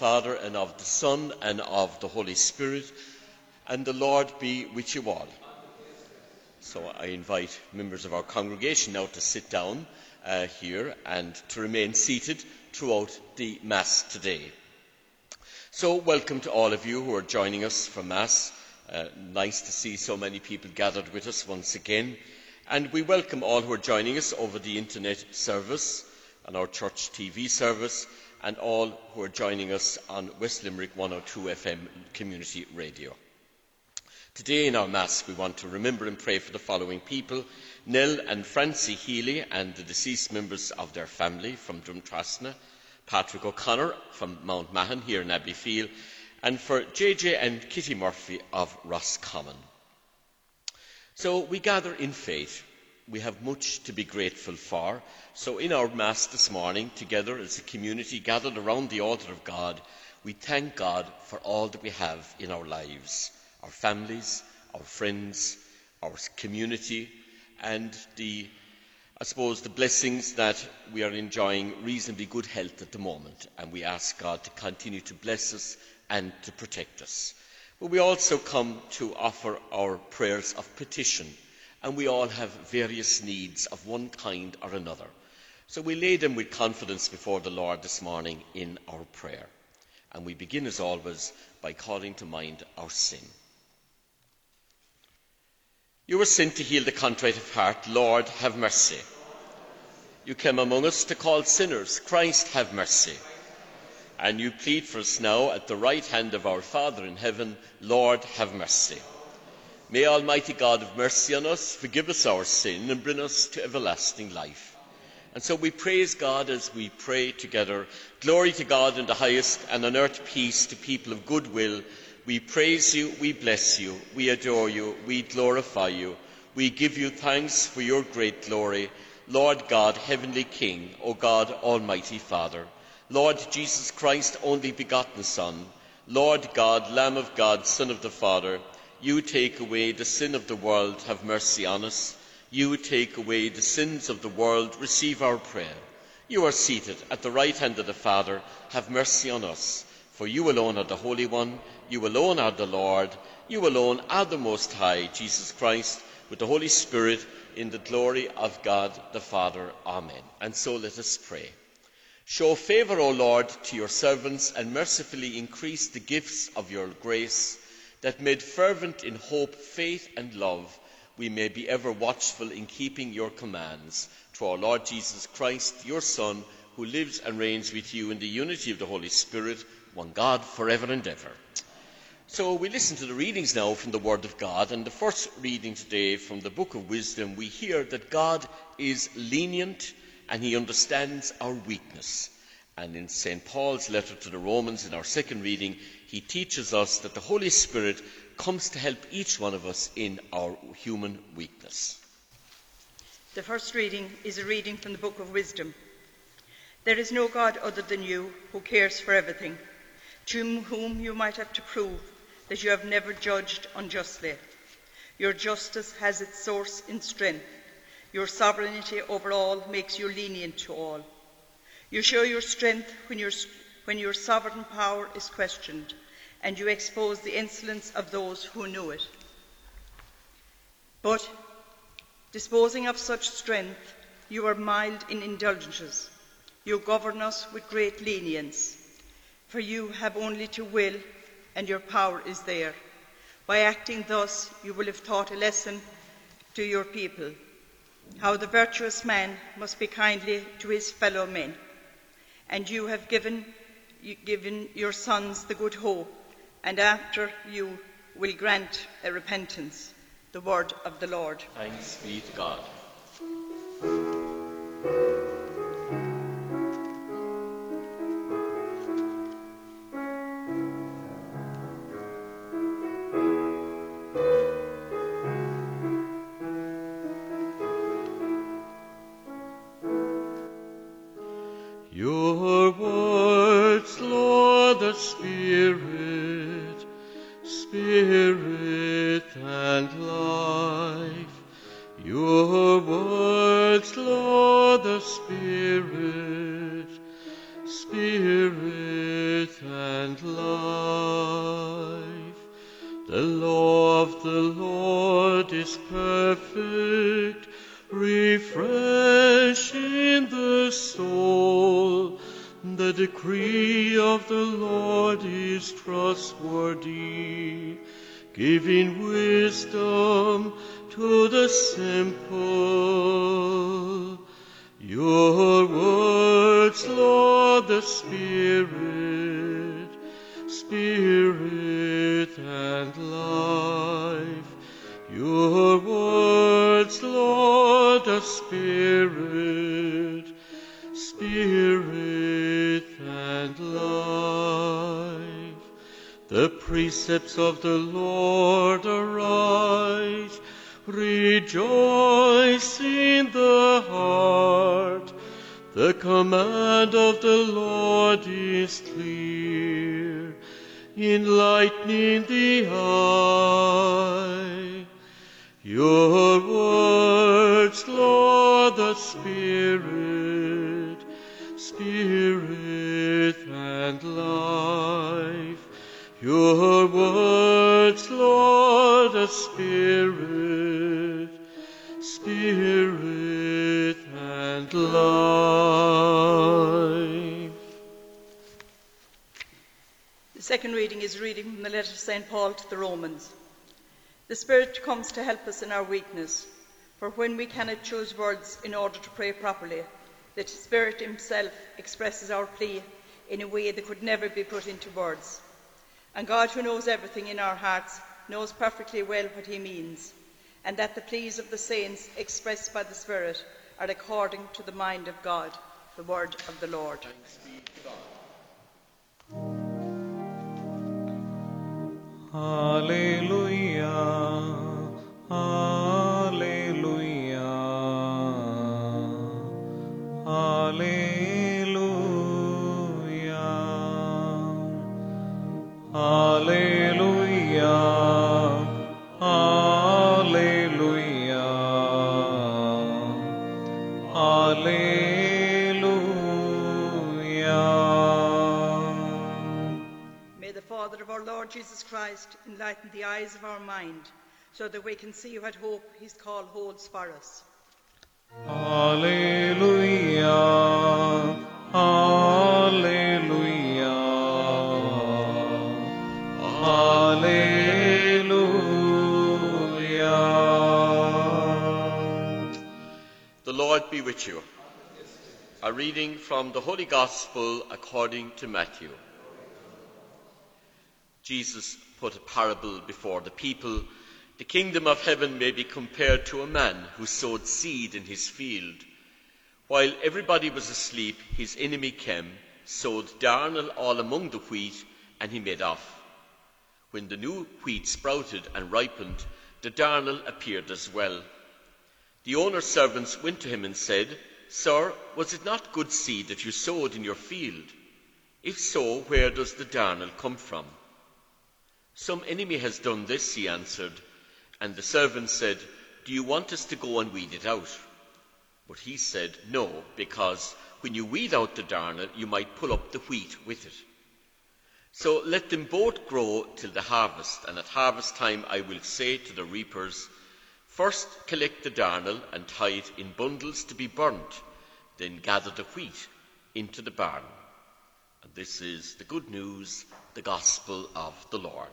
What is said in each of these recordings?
Father, and of the Son, and of the Holy Spirit, and the Lord be with you all. So I invite members of our congregation now to sit down uh, here and to remain seated throughout the Mass today. So, welcome to all of you who are joining us for Mass. Uh, nice to see so many people gathered with us once again. And we welcome all who are joining us over the internet service and our church TV service, and all who are joining us on West Limerick 102 FM community radio. Today in our Mass, we want to remember and pray for the following people Nell and Francie Healy and the deceased members of their family from Drumtrasna, Patrick O'Connor from Mount Mahon here in Abbeyfeale, and for JJ and Kitty Murphy of Roscommon. So we gather in faith. We have much to be grateful for. So in our Mass this morning, together as a community gathered around the altar of God, we thank God for all that we have in our lives our families, our friends, our community, and the, I suppose, the blessings that we are enjoying reasonably good health at the moment. And we ask God to continue to bless us and to protect us. But we also come to offer our prayers of petition, and we all have various needs of one kind or another. So we lay them with confidence before the Lord this morning in our prayer. And we begin, as always, by calling to mind our sin. You were sent to heal the contrite of heart. Lord, have mercy. You came among us to call sinners. Christ, have mercy. And you plead for us now at the right hand of our Father in heaven. Lord, have mercy. May Almighty God have mercy on us, forgive us our sin, and bring us to everlasting life. And so we praise God as we pray together. Glory to God in the highest, and on earth peace to people of good will. We praise you, we bless you, we adore you, we glorify you. We give you thanks for your great glory. Lord God, Heavenly King, O God, Almighty Father. Lord Jesus Christ, only begotten Son. Lord God, Lamb of God, Son of the Father. You take away the sin of the world, have mercy on us. You take away the sins of the world, receive our prayer. You are seated at the right hand of the Father, have mercy on us. For you alone are the Holy One, you alone are the Lord, you alone are the Most High, Jesus Christ, with the Holy Spirit, in the glory of God the Father. Amen. And so let us pray. Show favour, O Lord, to your servants, and mercifully increase the gifts of your grace, that made fervent in hope, faith, and love, we may be ever watchful in keeping your commands. To our Lord Jesus Christ, your Son, who lives and reigns with you in the unity of the Holy Spirit, one God, forever and ever. So we listen to the readings now from the Word of God, and the first reading today from the Book of Wisdom, we hear that God is lenient and He understands our weakness. And in St. Paul's letter to the Romans, in our second reading, he teaches us that the Holy Spirit comes to help each one of us in our human weakness. The first reading is a reading from the Book of Wisdom. There is no God other than you who cares for everything, to whom you might have to prove that you have never judged unjustly. Your justice has its source in strength. Your sovereignty over all makes you lenient to all. You show your strength when, when your sovereign power is questioned, and you expose the insolence of those who knew it. But, disposing of such strength, you are mild in indulgences. You govern us with great lenience, for you have only to will, and your power is there. By acting thus, you will have taught a lesson to your people how the virtuous man must be kindly to his fellow men. And you have given, given your sons the good hope, and after you will grant a repentance. The word of the Lord. Thanks be to God. Refreshing the soul. The decree of the Lord is trustworthy, giving wisdom to the simple. Your words, Lord, the Spirit, Spirit and life. Your words, Lord, Spirit, Spirit and life. The precepts of the Lord arise, rejoice in the heart. The command of the Lord is clear, enlightening the eye. Your words, Lord, the Spirit, Spirit and life. Your words, Lord, the Spirit, Spirit and life. The second reading is reading from the letter of St. Paul to the Romans. The Spirit comes to help us in our weakness, for when we cannot choose words in order to pray properly, the Spirit Himself expresses our plea in a way that could never be put into words. And God, who knows everything in our hearts, knows perfectly well what He means, and that the pleas of the saints expressed by the Spirit are according to the mind of God. The word of the Lord. Alleluia, enlighten the eyes of our mind, so that we can see what hope His call holds for us. Alleluia, Alleluia, Alleluia. The Lord be with you. A reading from the Holy Gospel according to Matthew. Jesus put a parable before the people. The kingdom of heaven may be compared to a man who sowed seed in his field. While everybody was asleep, his enemy came, sowed darnel all among the wheat, and he made off. When the new wheat sprouted and ripened, the darnel appeared as well. The owner's servants went to him and said, Sir, was it not good seed that you sowed in your field? If so, where does the darnel come from? Some enemy has done this, he answered. And the servant said, Do you want us to go and weed it out? But he said, No, because when you weed out the darnel, you might pull up the wheat with it. So let them both grow till the harvest, and at harvest time I will say to the reapers, First collect the darnel and tie it in bundles to be burnt, then gather the wheat into the barn. And this is the good news, the gospel of the Lord.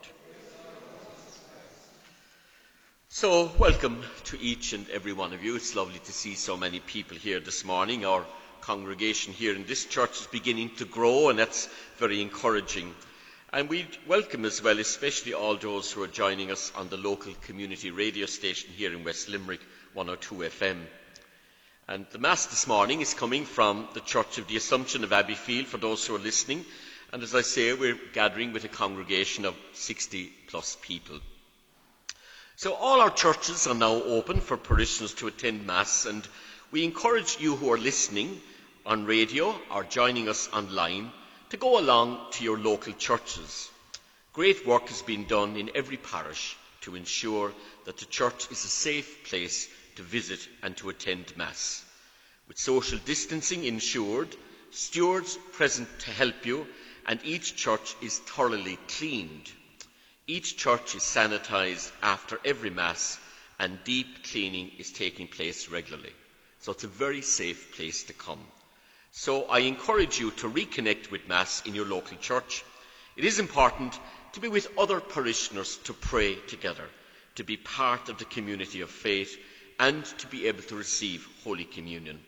So, welcome to each and every one of you. It's lovely to see so many people here this morning. Our congregation here in this church is beginning to grow, and that's very encouraging. And we welcome as well, especially all those who are joining us on the local community radio station here in West Limerick, 102 FM. And the Mass this morning is coming from the Church of the Assumption of Abbeyfeale for those who are listening. And as I say, we're gathering with a congregation of 60 plus people. So all our churches are now open for parishioners to attend Mass, and we encourage you who are listening on radio or joining us online to go along to your local churches. Great work has been done in every parish to ensure that the church is a safe place to visit and to attend Mass. With social distancing ensured, stewards present to help you, and each church is thoroughly cleaned. Each church is sanitised after every Mass, and deep cleaning is taking place regularly. So it's a very safe place to come. So I encourage you to reconnect with Mass in your local church. It is important to be with other parishioners to pray together, to be part of the community of faith, and to be able to receive Holy Communion.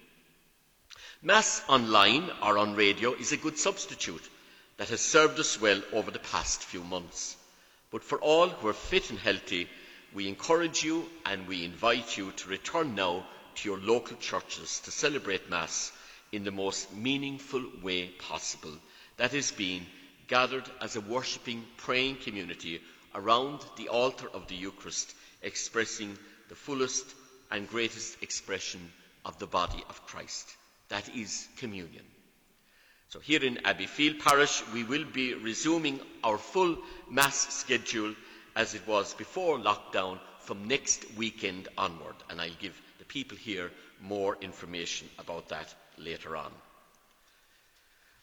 Mass online or on radio is a good substitute that has served us well over the past few months. But for all who are fit and healthy, we encourage you and we invite you to return now to your local churches to celebrate Mass in the most meaningful way possible. That is, being gathered as a worshipping, praying community around the altar of the Eucharist, expressing the fullest and greatest expression of the body of Christ. That is communion. So here in Abbeyfeale Parish, we will be resuming our full Mass schedule as it was before lockdown from next weekend onward. And I'll give the people here more information about that later on.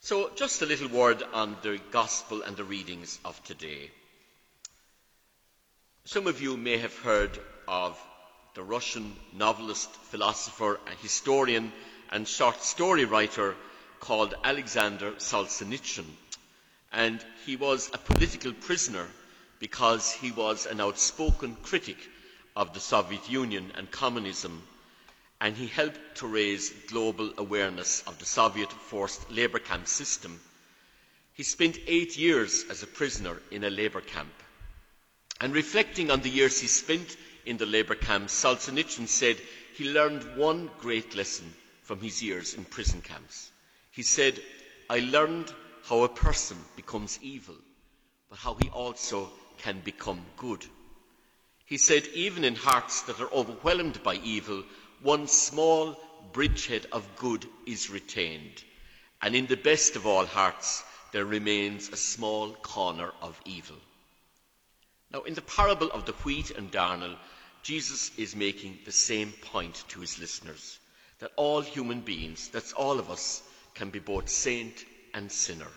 So, just a little word on the Gospel and the readings of today. Some of you may have heard of the Russian novelist, philosopher, historian and short story writer called Alexander Solzhenitsyn. And he was a political prisoner because he was an outspoken critic of the Soviet Union and communism, and he helped to raise global awareness of the Soviet forced labour camp system. He spent eight years as a prisoner in a labour camp. And reflecting on the years he spent in the labour camp, Solzhenitsyn said he learned one great lesson from his years in prison camps. He said, I learned how a person becomes evil, but how he also can become good. He said, even in hearts that are overwhelmed by evil, one small bridgehead of good is retained, and in the best of all hearts there remains a small corner of evil. Now, in the parable of the wheat and darnel, Jesus is making the same point to his listeners that all human beings, that's all of us, can be both saint and sinner.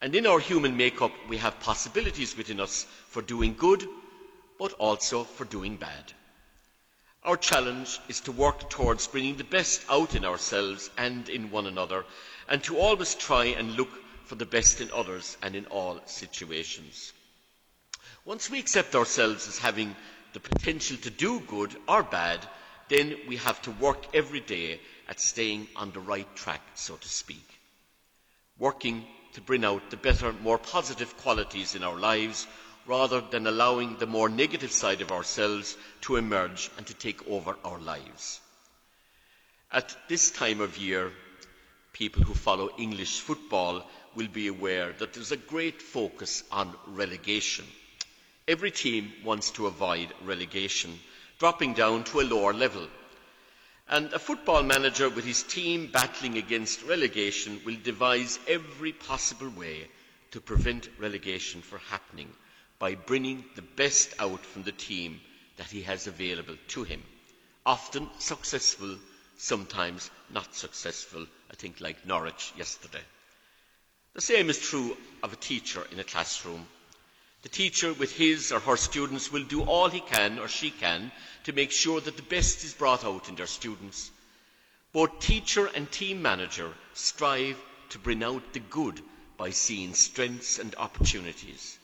And in our human makeup, we have possibilities within us for doing good, but also for doing bad. Our challenge is to work towards bringing the best out in ourselves and in one another, and to always try and look for the best in others and in all situations. Once we accept ourselves as having the potential to do good or bad, then we have to work every day at staying on the right track, so to speak. Working to bring out the better, more positive qualities in our lives rather than allowing the more negative side of ourselves to emerge and to take over our lives. At this time of year, people who follow English football will be aware that there's a great focus on relegation. Every team wants to avoid relegation, dropping down to a lower level. And a football manager with his team battling against relegation will devise every possible way to prevent relegation from happening by bringing the best out from the team that he has available to him. Often successful, sometimes not successful, I think like Norwich yesterday. The same is true of a teacher in a classroom. The teacher, with his or her students, will do all he can or she can to make sure that the best is brought out in their students. Both teacher and team manager strive to bring out the good by seeing strengths and opportunities.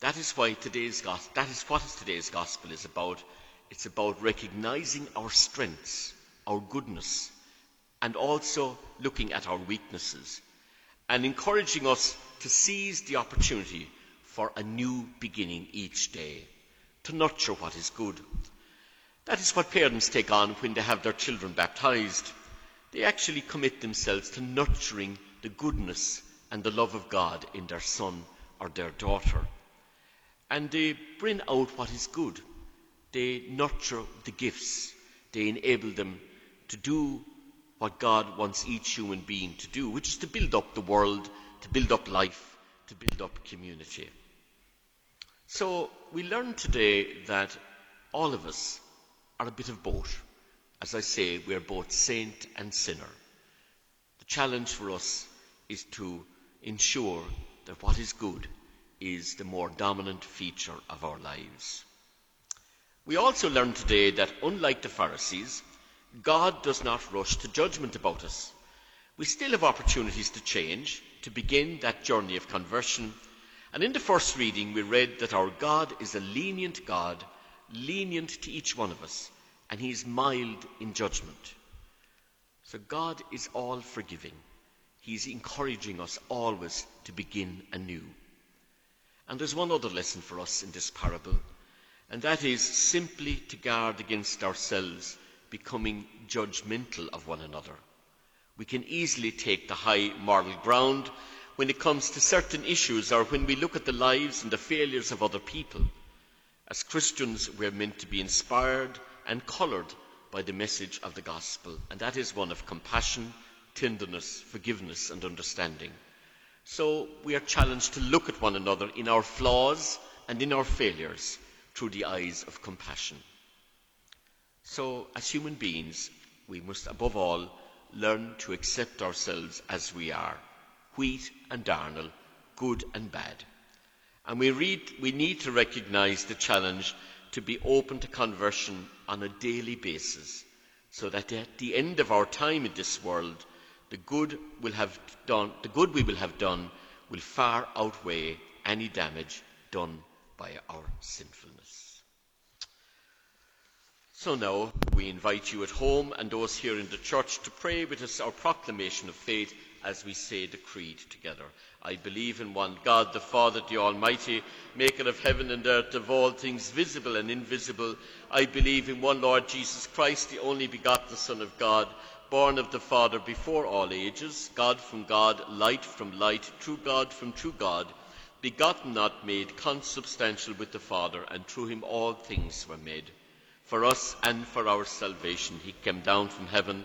That is why today's that is what today's gospel is about. It's about recognizing our strengths, our goodness, and also looking at our weaknesses and encouraging us to seize the opportunity for a new beginning each day, to nurture what is good. That is what parents take on when they have their children baptized. They actually commit themselves to nurturing the goodness and the love of God in their son or their daughter. And they bring out what is good. They nurture the gifts. They enable them to do what God wants each human being to do, which is to build up the world, to build up life, to build up community. So we learn today that all of us are a bit of both. As I say, we are both saint and sinner. The challenge for us is to ensure that what is good is the more dominant feature of our lives. We also learn today that unlike the Pharisees, God does not rush to judgment about us. We still have opportunities to change, to begin that journey of conversion. And in the first reading, we read that our God is a lenient God, lenient to each one of us, and He is mild in judgment. So God is all forgiving. He's encouraging us always to begin anew. And there's one other lesson for us in this parable, and that is simply to guard against ourselves becoming judgmental of one another. We can easily take the high moral ground when it comes to certain issues or when we look at the lives and the failures of other people. As Christians, we're meant to be inspired and coloured by the message of the gospel, and that is one of compassion, tenderness, forgiveness, and understanding. So we are challenged to look at one another in our flaws and in our failures through the eyes of compassion. So, as human beings, we must above all learn to accept ourselves as we are wheat and darnel, good and bad. And we, read, we need to recognise the challenge to be open to conversion on a daily basis, so that at the end of our time in this world, the good, will have done, the good we will have done will far outweigh any damage done by our sinfulness. So now we invite you at home and those here in the church to pray with us our proclamation of faith as we say the creed together. I believe in one God, the Father, the Almighty, maker of heaven and earth, of all things visible and invisible. I believe in one Lord Jesus Christ, the only begotten Son of God, born of the Father before all ages, God from God, light from light, true God from true God, begotten, not made, consubstantial with the Father, and through him all things were made. For us and for our salvation he came down from heaven,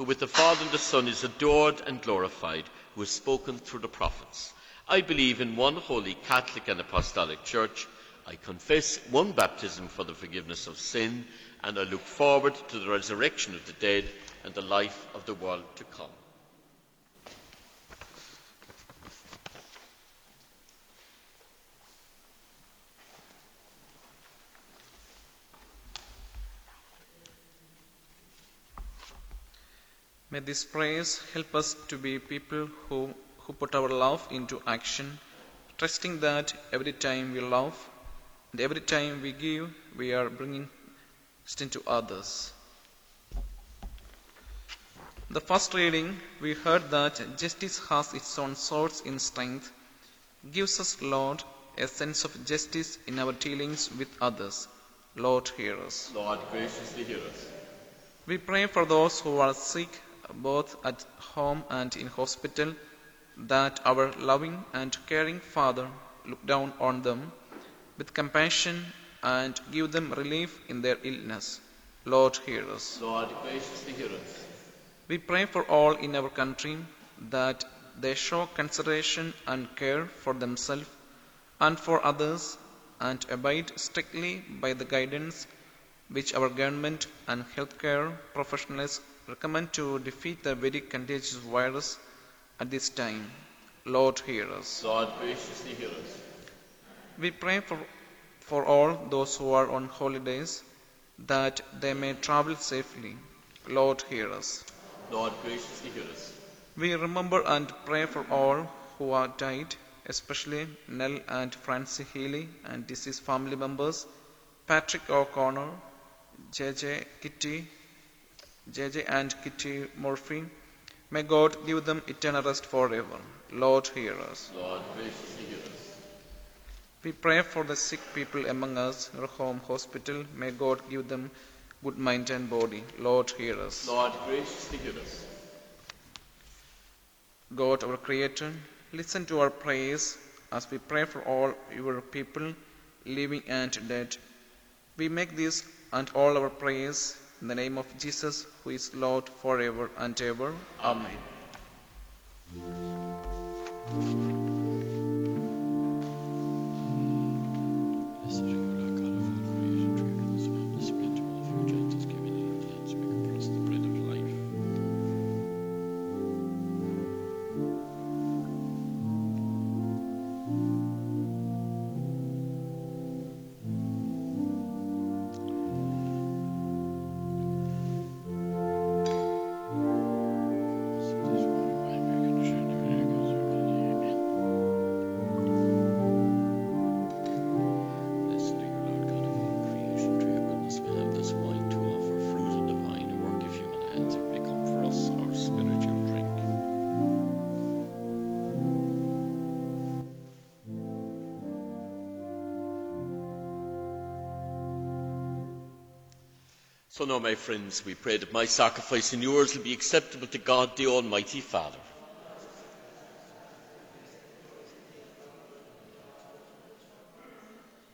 who with the Father and the Son is adored and glorified, who has spoken through the prophets. I believe in one holy Catholic and Apostolic Church. I confess one baptism for the forgiveness of sin, and I look forward to the resurrection of the dead and the life of the world to come. May these prayers help us to be people who, who put our love into action, trusting that every time we love and every time we give, we are bringing strength to others. The first reading, we heard that justice has its own source in strength, gives us, Lord, a sense of justice in our dealings with others. Lord, hear us. Lord, graciously hear us. We pray for those who are sick, both at home and in hospital, that our loving and caring Father look down on them with compassion and give them relief in their illness. Lord, hear us. Lord, graciously hear us. We pray for all in our country that they show consideration and care for themselves and for others and abide strictly by the guidance which our government and healthcare professionals recommend to defeat the very contagious virus at this time. Lord, hear us. Lord, graciously hear us. We pray for, for all those who are on holidays that they may travel safely. Lord, hear us. Lord, graciously hear us. We remember and pray for all who are died, especially Nell and Francie Healy and deceased family members, Patrick O'Connor, JJ Kitty, JJ and Kitty Murphy, May God give them eternal rest forever. Lord, hear us. Lord, hear us. We pray for the sick people among us in our home hospital. May God give them good mind and body. Lord, hear us. Lord, graciously hear us. God, our Creator, listen to our prayers as we pray for all your people, living and dead. We make this and all our prayers in the name of Jesus, who is Lord forever and ever. Amen. My friends, we pray that my sacrifice and yours will be acceptable to God, the Almighty Father.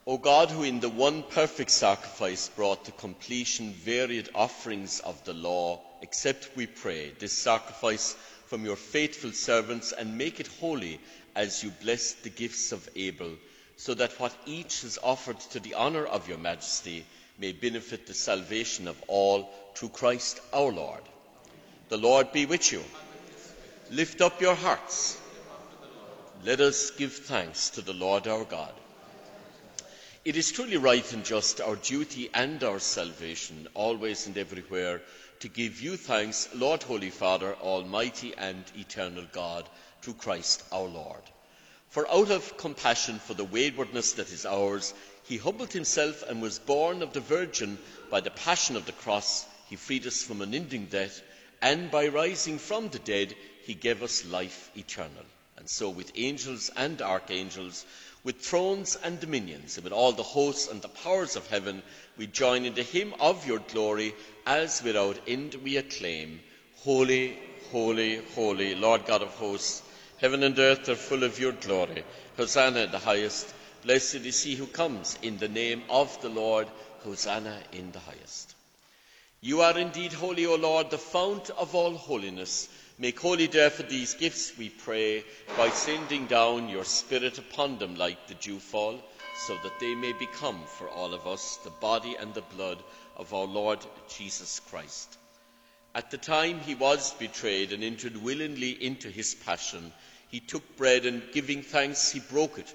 O God, who in the one perfect sacrifice brought to completion varied offerings of the law, accept, we pray, this sacrifice from your faithful servants and make it holy as you blessed the gifts of Abel, so that what each has offered to the honour of your majesty may benefit the salvation of all through Christ our Lord. The Lord be with you. Lift up your hearts. Let us give thanks to the Lord our God. It is truly right and just, our duty and our salvation, always and everywhere, to give you thanks, Lord Holy Father, Almighty and eternal God, through Christ our Lord. For out of compassion for the waywardness that is ours, he humbled himself and was born of the Virgin by the passion of the cross. He freed us from unending death, and by rising from the dead, he gave us life eternal. And so, with angels and archangels, with thrones and dominions, and with all the hosts and the powers of heaven, we join in the hymn of your glory, as without end we acclaim Holy, holy, holy, Lord God of hosts, heaven and earth are full of your glory. Hosanna in the highest. Blessed is he who comes in the name of the Lord. Hosanna in the highest. You are indeed holy, O Lord, the fount of all holiness. Make holy, therefore, these gifts, we pray, by sending down your Spirit upon them like the dewfall, so that they may become for all of us the body and the blood of our Lord Jesus Christ. At the time he was betrayed and entered willingly into his passion, he took bread and giving thanks, he broke it,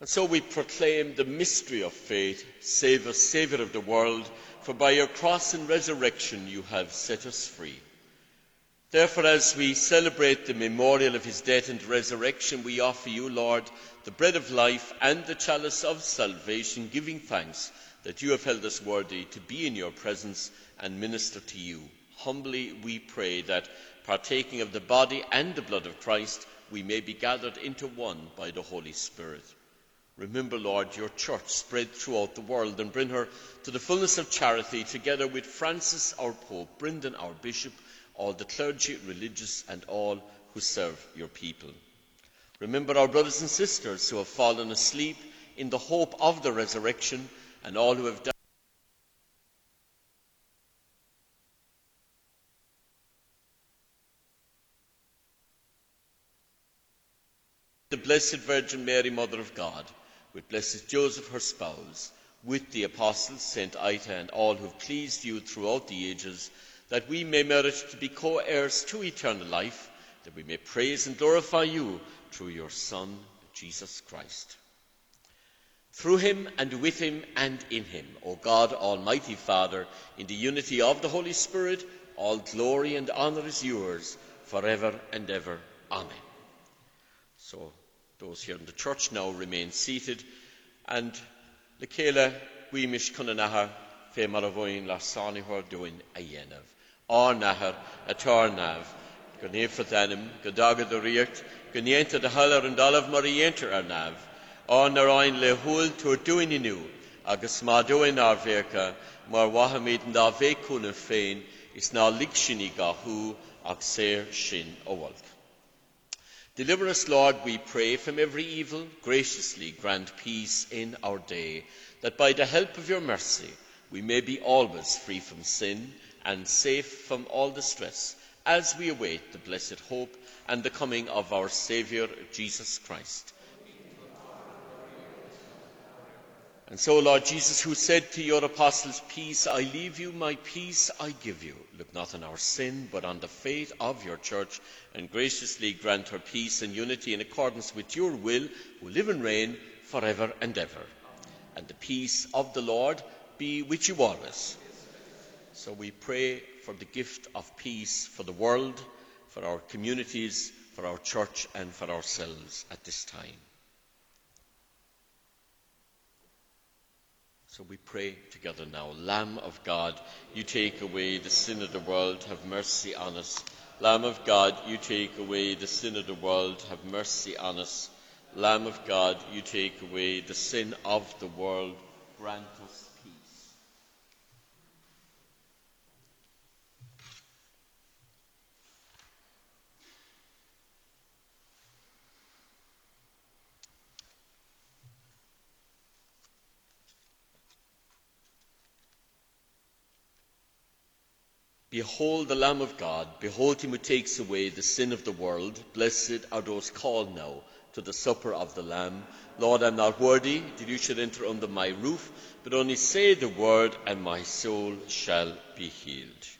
And so we proclaim the mystery of faith, save us, Saviour of the world, for by your cross and resurrection you have set us free. Therefore, as we celebrate the memorial of his death and resurrection, we offer you, Lord, the bread of life and the chalice of salvation, giving thanks that you have held us worthy to be in your presence and minister to you. Humbly we pray that, partaking of the body and the blood of Christ, we may be gathered into one by the Holy Spirit. Remember, Lord, your church spread throughout the world and bring her to the fullness of charity, together with Francis, our Pope, Brendan, our Bishop, all the clergy, religious, and all who serve your people. Remember our brothers and sisters who have fallen asleep in the hope of the resurrection, and all who have died. The Blessed Virgin Mary, Mother of God, with Blessed Joseph, her spouse, with the apostles, Saint Ita, and all who have pleased you throughout the ages, that we may merit to be co heirs to eternal life, that we may praise and glorify you through your Son, Jesus Christ. Through him and with him and in him, O God, Almighty Father, in the unity of the Holy Spirit, all glory and honour is yours forever and ever. Amen. So, those here in the church now remain seated, and le chéile buimiis chuna nathair fé mar a bhhain le sánaíthir doin a dhéanamh. Á nathair a tarnamh, go néfra danim, go dagad a riacht, go néanta de hallar an dalamh mar a dhéantar ar namh. Á naráin le húil tuair doin inniu, agus má doin ar bhécha, mar wahamid an dá bhécúna féin, is ná lig sinní gathú ach séir sin óhalt. Deliver us, Lord, we pray, from every evil. Graciously grant peace in our day, that by the help of your mercy we may be always free from sin and safe from all distress, as we await the blessed hope and the coming of our Saviour, Jesus Christ. And so, Lord Jesus, who said to your apostles, Peace I leave you, my peace I give you, look not on our sin, but on the faith of your church, and graciously grant her peace and unity in accordance with your will, who live and reign for ever and ever. And the peace of the Lord be with you always. So we pray for the gift of peace for the world, for our communities, for our church, and for ourselves at this time. So we pray together now. Lamb of God, you take away the sin of the world, have mercy on us. Lamb of God, you take away the sin of the world, have mercy on us. Lamb of God, you take away the sin of the world, grant us Behold the Lamb of God, behold him who takes away the sin of the world. Blessed are those called now to the supper of the Lamb. Lord, I am not worthy that you should enter under my roof, but only say the word, and my soul shall be healed.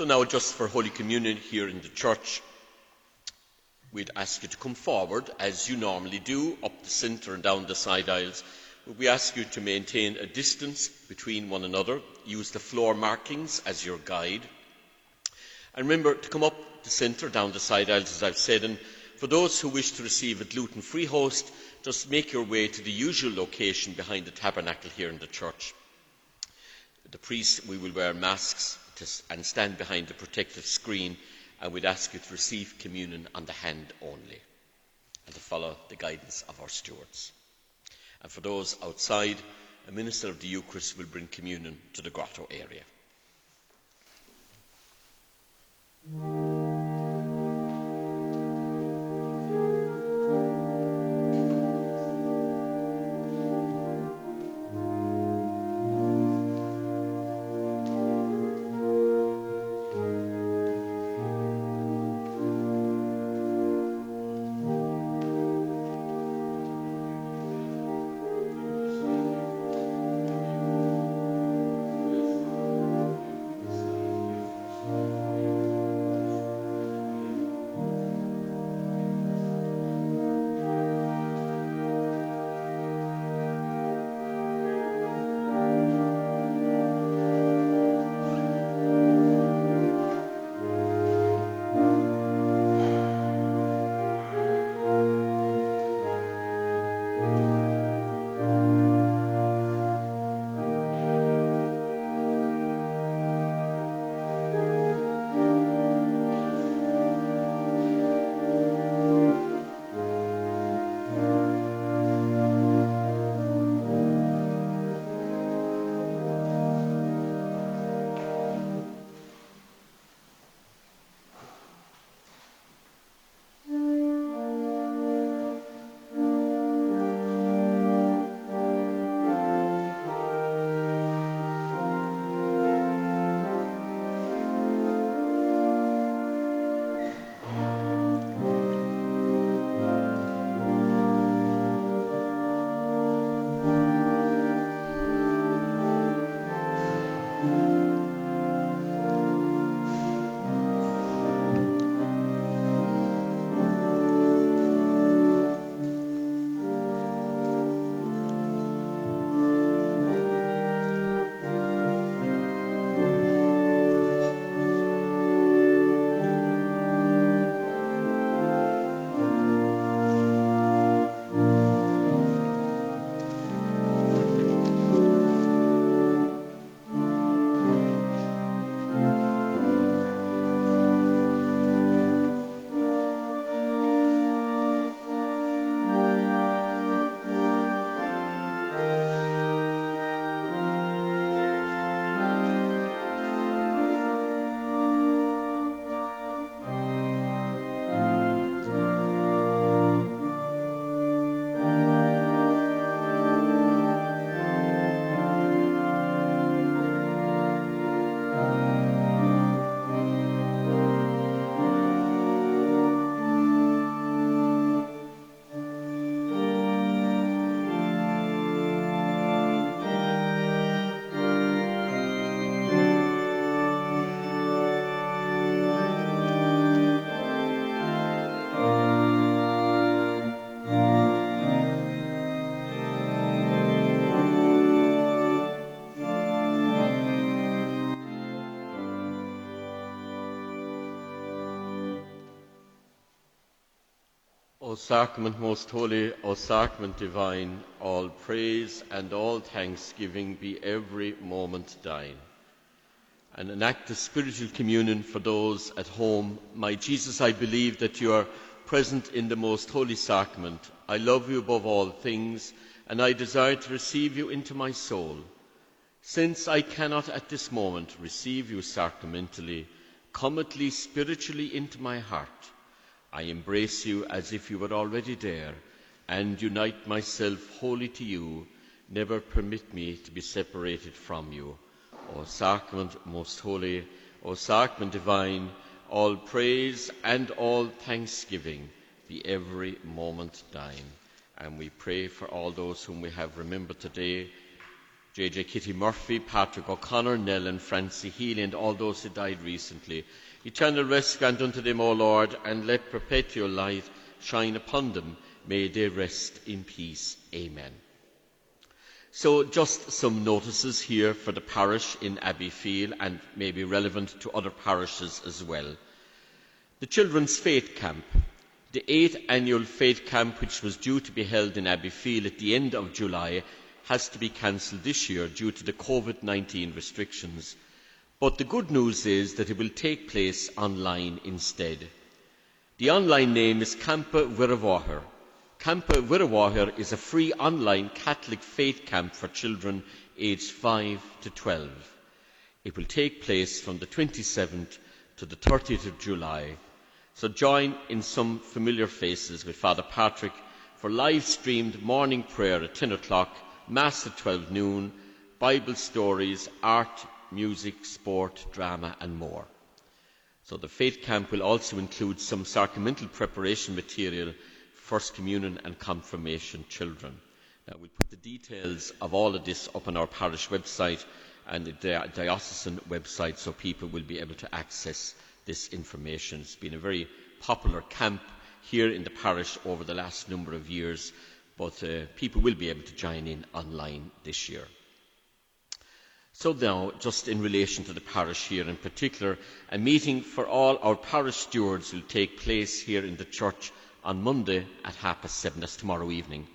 So now, just for Holy Communion here in the church, we'd ask you to come forward, as you normally do, up the centre and down the side aisles. We ask you to maintain a distance between one another. Use the floor markings as your guide. And remember to come up the centre, down the side aisles, as I've said. And for those who wish to receive a gluten free host, just make your way to the usual location behind the tabernacle here in the church. The priests, we will wear masks and stand behind the protective screen, and we'd ask you to receive communion on the hand only and to follow the guidance of our stewards. And for those outside, a minister of the Eucharist will bring communion to the grotto area. Sacrament most holy, O sacrament divine, all praise and all thanksgiving be every moment thine. And an act of spiritual communion for those at home. My Jesus, I believe that you are present in the most holy sacrament. I love you above all things, and I desire to receive you into my soul. Since I cannot at this moment receive you sacramentally, come at least spiritually into my heart. I embrace you as if you were already there, and unite myself wholly to you. Never permit me to be separated from you. O sacrament most holy, O sacrament divine, all praise and all thanksgiving be every moment thine. And we pray for all those whom we have remembered today J.J. Kitty Murphy, Patrick O'Connor, Nell and Francie Healy, and all those who died recently. Eternal rest grant unto them, O Lord, and let perpetual light shine upon them. May they rest in peace. Amen. So, just some notices here for the parish in Abbeyfeale and may be relevant to other parishes as well. The Children's Faith Camp. The eighth annual Faith Camp, which was due to be held in Abbeyfeale at the end of July, has to be cancelled this year due to the COVID 19 restrictions. But the good news is that it will take place online instead. The online name is Campa Wirrawahar. Campa Wirrawahar is a free online Catholic faith camp for children aged 5 to 12. It will take place from the 27th to the 30th of July. So join in some familiar faces with Father Patrick for live streamed morning prayer at 10 o'clock, Mass at 12 noon, Bible stories, art, music, sport, drama and more. So the faith camp will also include some sacramental preparation material for First Communion and Confirmation children. Now, we'll put the details of all of this up on our parish website and the diocesan website so people will be able to access this information. It's been a very popular camp here in the parish over the last number of years, but uh, people will be able to join in online this year. So now, just in relation to the parish here in particular, a meeting for all our parish stewards will take place here in the church on Monday at half past seven, that's tomorrow evening.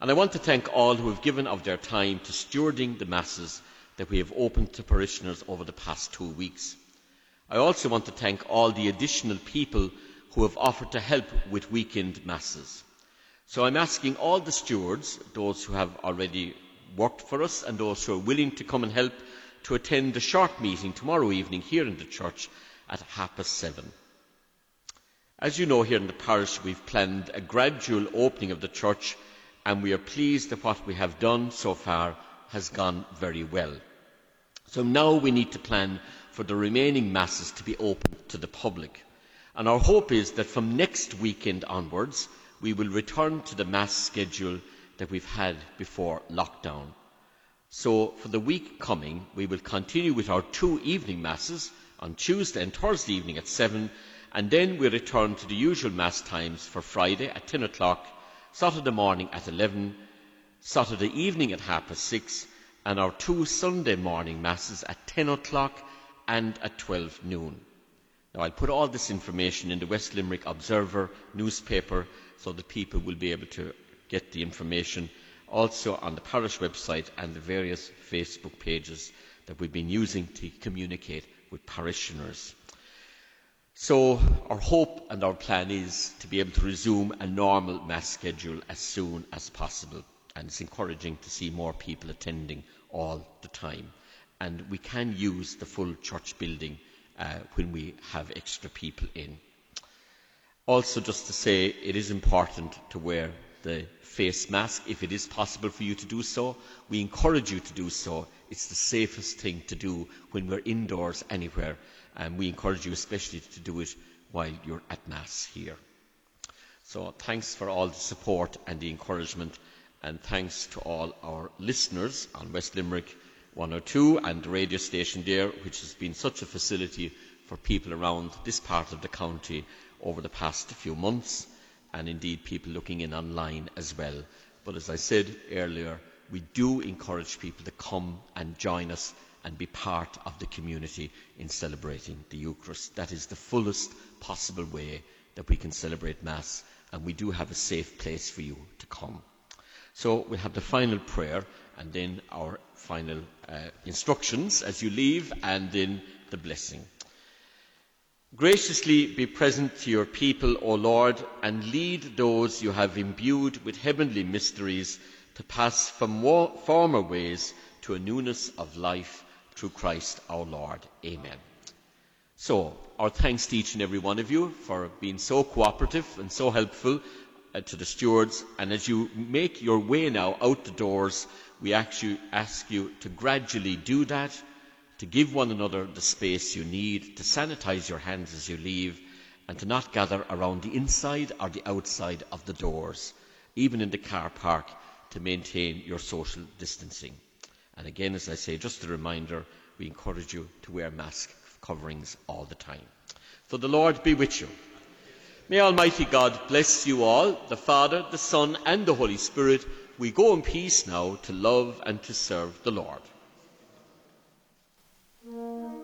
And I want to thank all who have given of their time to stewarding the masses that we have opened to parishioners over the past two weeks. I also want to thank all the additional people who have offered to help with weekend masses. So I'm asking all the stewards, those who have already worked for us and who are willing to come and help to attend a short meeting tomorrow evening here in the church at half past seven. As you know, here in the parish, we've planned a gradual opening of the church and we are pleased that what we have done so far has gone very well. So now we need to plan for the remaining masses to be open to the public. And our hope is that from next weekend onwards, we will return to the mass schedule that we've had before lockdown. So for the week coming, we will continue with our two evening masses on Tuesday and Thursday evening at 7, and then we return to the usual mass times for Friday at 10 o'clock, Saturday morning at 11, Saturday evening at half past 6, and our two Sunday morning masses at 10 o'clock and at 12 noon. Now I'll put all this information in the West Limerick Observer newspaper so that people will be able to get the information also on the parish website and the various Facebook pages that we've been using to communicate with parishioners. So our hope and our plan is to be able to resume a normal mass schedule as soon as possible. And it's encouraging to see more people attending all the time. And we can use the full church building uh, when we have extra people in. Also, just to say, it is important to wear the face mask if it is possible for you to do so. We encourage you to do so. It's the safest thing to do when we're indoors anywhere, and we encourage you especially to do it while you're at Mass here. So, thanks for all the support and the encouragement, and thanks to all our listeners on West Limerick 102 and the radio station there, which has been such a facility for people around this part of the county over the past few months, and indeed people looking in online as well. But as I said earlier, we do encourage people to come and join us and be part of the community in celebrating the Eucharist. That is the fullest possible way that we can celebrate Mass, and we do have a safe place for you to come. So we have the final prayer and then our final uh, instructions as you leave and then the blessing. Graciously be present to your people, O Lord, and lead those you have imbued with heavenly mysteries to pass from former ways to a newness of life through Christ our Lord. Amen. So, our thanks to each and every one of you for being so cooperative and so helpful uh, to the stewards. And as you make your way now out the doors, we actually ask you to gradually do that, to give one another the space you need, to sanitize your hands as you leave, and to not gather around the inside or the outside of the doors, even in the car park, to maintain your social distancing. And again, as I say, just a reminder, we encourage you to wear mask coverings all the time. So the Lord be with you. May Almighty God bless you all, the Father, the Son, and the Holy Spirit. We go in peace now to love and to serve the Lord. Música